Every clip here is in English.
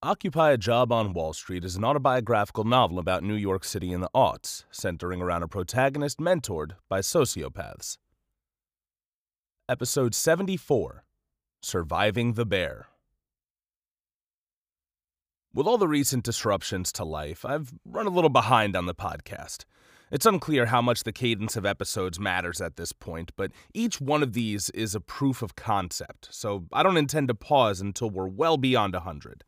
Occupy a Job on Wall Street is an autobiographical novel about New York City in the aughts, centering around a protagonist mentored by sociopaths. Episode 74 Surviving the Bear. With all the recent disruptions to life, I've run a little behind on the podcast. It's unclear how much the cadence of episodes matters at this point, but each one of these is a proof of concept, so I don't intend to pause until we're well beyond 100.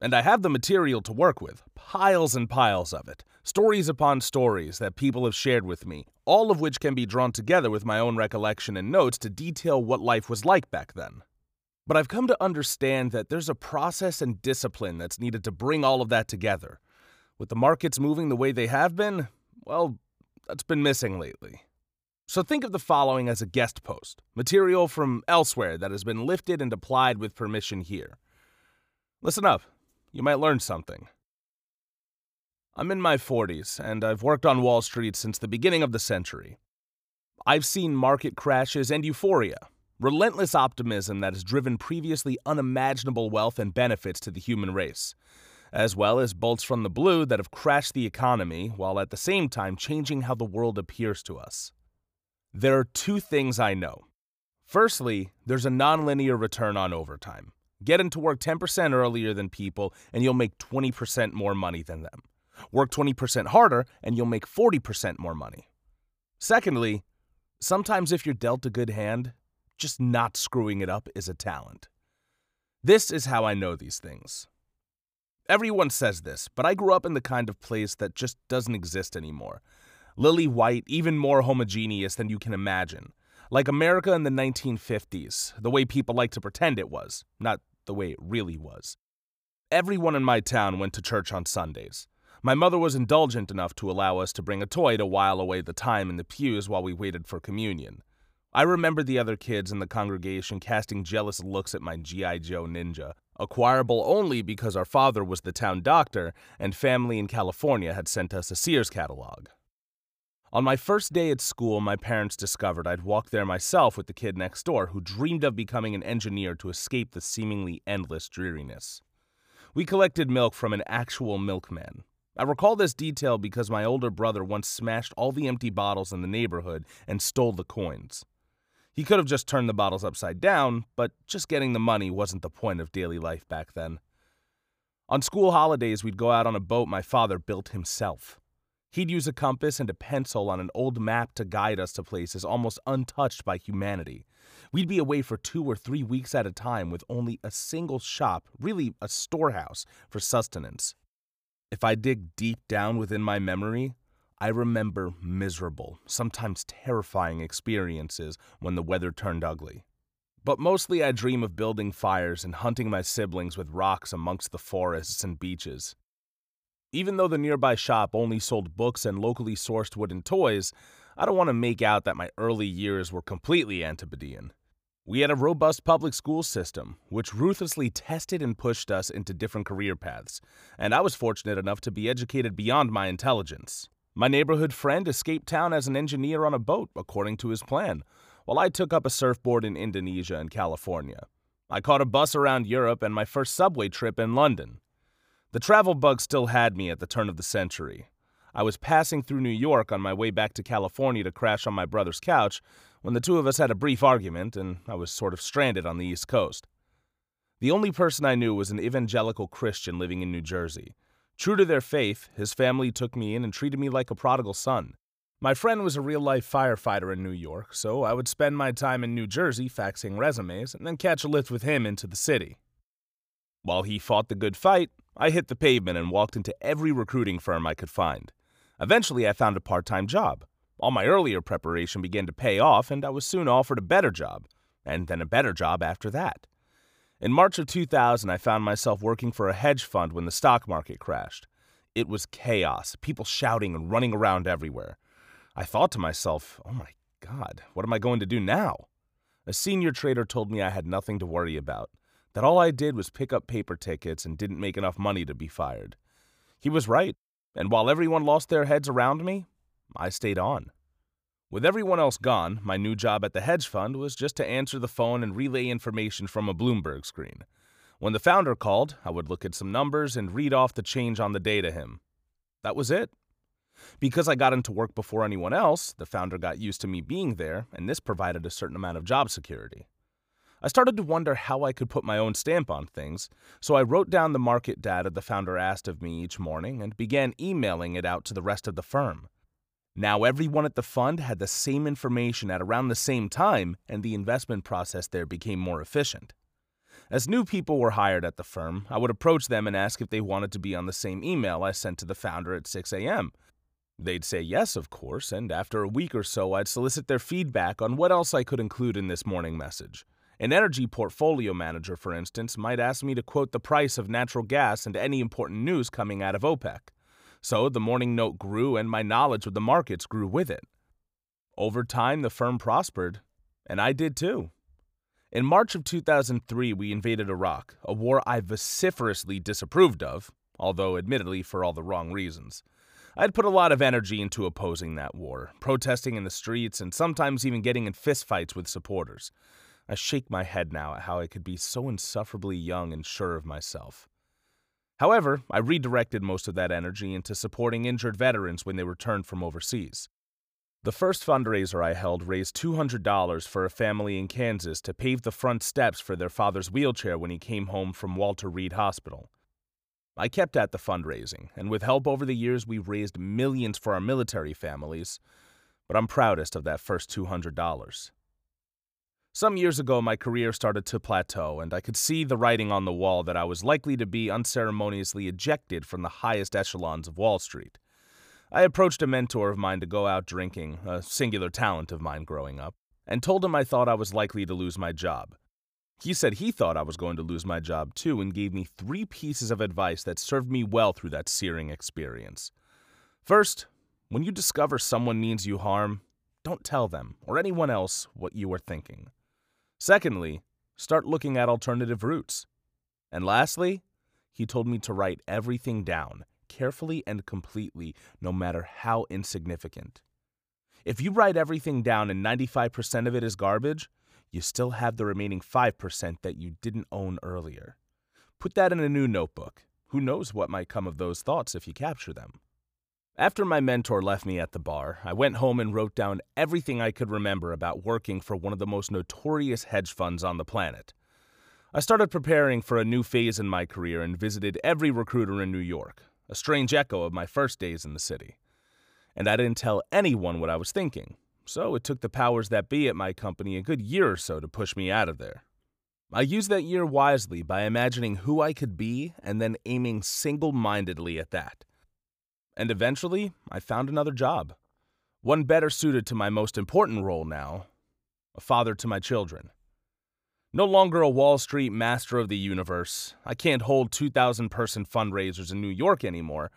And I have the material to work with, piles and piles of it, stories upon stories that people have shared with me, all of which can be drawn together with my own recollection and notes to detail what life was like back then. But I've come to understand that there's a process and discipline that's needed to bring all of that together. With the markets moving the way they have been, well, that's been missing lately. So think of the following as a guest post, material from elsewhere that has been lifted and applied with permission here. Listen up you might learn something. I'm in my 40s, and I've worked on Wall Street since the beginning of the century. I've seen market crashes and euphoria, relentless optimism that has driven previously unimaginable wealth and benefits to the human race, as well as bolts from the blue that have crashed the economy while at the same time changing how the world appears to us. There are two things I know. Firstly, there's a nonlinear return on overtime. Get into work 10% earlier than people, and you'll make 20% more money than them. Work 20% harder, and you'll make 40% more money. Secondly, sometimes if you're dealt a good hand, just not screwing it up is a talent. This is how I know these things. Everyone says this, but I grew up in the kind of place that just doesn't exist anymore. Lily white, even more homogeneous than you can imagine. Like America in the 1950s, the way people like to pretend it was, not the way it really was. Everyone in my town went to church on Sundays. My mother was indulgent enough to allow us to bring a toy to while away the time in the pews while we waited for communion. I remember the other kids in the congregation casting jealous looks at my G.I. Joe ninja, acquirable only because our father was the town doctor and family in California had sent us a Sears catalog. On my first day at school, my parents discovered I'd walked there myself with the kid next door who dreamed of becoming an engineer to escape the seemingly endless dreariness. We collected milk from an actual milkman. I recall this detail because my older brother once smashed all the empty bottles in the neighborhood and stole the coins. He could have just turned the bottles upside down, but just getting the money wasn't the point of daily life back then. On school holidays, we'd go out on a boat my father built himself. He'd use a compass and a pencil on an old map to guide us to places almost untouched by humanity. We'd be away for two or three weeks at a time with only a single shop, really a storehouse, for sustenance. If I dig deep down within my memory, I remember miserable, sometimes terrifying experiences when the weather turned ugly. But mostly I dream of building fires and hunting my siblings with rocks amongst the forests and beaches. Even though the nearby shop only sold books and locally sourced wooden toys, I don't want to make out that my early years were completely Antipodean. We had a robust public school system, which ruthlessly tested and pushed us into different career paths, and I was fortunate enough to be educated beyond my intelligence. My neighborhood friend escaped town as an engineer on a boat, according to his plan, while I took up a surfboard in Indonesia and California. I caught a bus around Europe and my first subway trip in London. The travel bug still had me at the turn of the century. I was passing through New York on my way back to California to crash on my brother's couch when the two of us had a brief argument and I was sort of stranded on the East Coast. The only person I knew was an evangelical Christian living in New Jersey. True to their faith, his family took me in and treated me like a prodigal son. My friend was a real life firefighter in New York, so I would spend my time in New Jersey faxing resumes and then catch a lift with him into the city. While he fought the good fight, I hit the pavement and walked into every recruiting firm I could find. Eventually, I found a part time job. All my earlier preparation began to pay off, and I was soon offered a better job, and then a better job after that. In March of 2000, I found myself working for a hedge fund when the stock market crashed. It was chaos, people shouting and running around everywhere. I thought to myself, oh my God, what am I going to do now? A senior trader told me I had nothing to worry about that all I did was pick up paper tickets and didn't make enough money to be fired. He was right, and while everyone lost their heads around me, I stayed on. With everyone else gone, my new job at the hedge fund was just to answer the phone and relay information from a Bloomberg screen. When the founder called, I would look at some numbers and read off the change on the day to him. That was it. Because I got into work before anyone else, the founder got used to me being there, and this provided a certain amount of job security. I started to wonder how I could put my own stamp on things, so I wrote down the market data the founder asked of me each morning and began emailing it out to the rest of the firm. Now, everyone at the fund had the same information at around the same time, and the investment process there became more efficient. As new people were hired at the firm, I would approach them and ask if they wanted to be on the same email I sent to the founder at 6 a.m. They'd say yes, of course, and after a week or so, I'd solicit their feedback on what else I could include in this morning message. An energy portfolio manager, for instance, might ask me to quote the price of natural gas and any important news coming out of OPEC. So the morning note grew and my knowledge of the markets grew with it. Over time, the firm prospered, and I did too. In March of 2003, we invaded Iraq, a war I vociferously disapproved of, although admittedly for all the wrong reasons. I'd put a lot of energy into opposing that war, protesting in the streets, and sometimes even getting in fistfights with supporters. I shake my head now at how I could be so insufferably young and sure of myself. However, I redirected most of that energy into supporting injured veterans when they returned from overseas. The first fundraiser I held raised $200 for a family in Kansas to pave the front steps for their father's wheelchair when he came home from Walter Reed Hospital. I kept at the fundraising, and with help over the years, we've raised millions for our military families, but I'm proudest of that first $200. Some years ago, my career started to plateau, and I could see the writing on the wall that I was likely to be unceremoniously ejected from the highest echelons of Wall Street. I approached a mentor of mine to go out drinking, a singular talent of mine growing up, and told him I thought I was likely to lose my job. He said he thought I was going to lose my job too and gave me three pieces of advice that served me well through that searing experience. First, when you discover someone means you harm, don't tell them or anyone else what you are thinking. Secondly, start looking at alternative routes. And lastly, he told me to write everything down, carefully and completely, no matter how insignificant. If you write everything down and 95% of it is garbage, you still have the remaining 5% that you didn't own earlier. Put that in a new notebook. Who knows what might come of those thoughts if you capture them? After my mentor left me at the bar, I went home and wrote down everything I could remember about working for one of the most notorious hedge funds on the planet. I started preparing for a new phase in my career and visited every recruiter in New York, a strange echo of my first days in the city. And I didn't tell anyone what I was thinking, so it took the powers that be at my company a good year or so to push me out of there. I used that year wisely by imagining who I could be and then aiming single mindedly at that. And eventually, I found another job. One better suited to my most important role now a father to my children. No longer a Wall Street master of the universe, I can't hold 2,000 person fundraisers in New York anymore,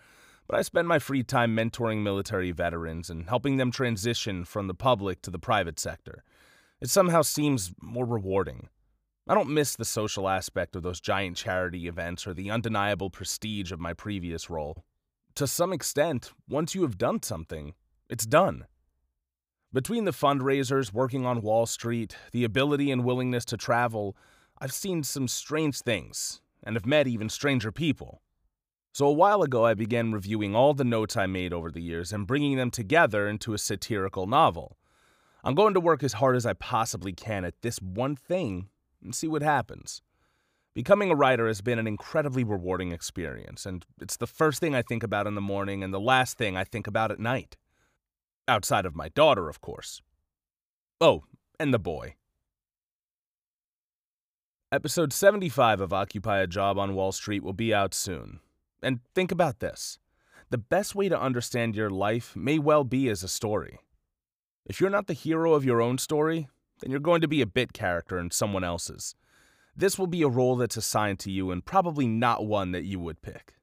but I spend my free time mentoring military veterans and helping them transition from the public to the private sector. It somehow seems more rewarding. I don't miss the social aspect of those giant charity events or the undeniable prestige of my previous role to some extent, once you have done something, it's done. Between the fundraisers, working on Wall Street, the ability and willingness to travel, I've seen some strange things, and have met even stranger people. So a while ago, I began reviewing all the notes I made over the years and bringing them together into a satirical novel. I'm going to work as hard as I possibly can at this one thing and see what happens. Becoming a writer has been an incredibly rewarding experience, and it's the first thing I think about in the morning and the last thing I think about at night. Outside of my daughter, of course. Oh, and the boy. Episode 75 of Occupy a Job on Wall Street will be out soon. And think about this the best way to understand your life may well be as a story. If you're not the hero of your own story, then you're going to be a bit character in someone else's. This will be a role that's assigned to you and probably not one that you would pick.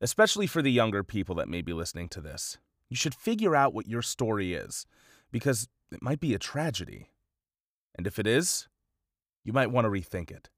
Especially for the younger people that may be listening to this. You should figure out what your story is, because it might be a tragedy. And if it is, you might want to rethink it.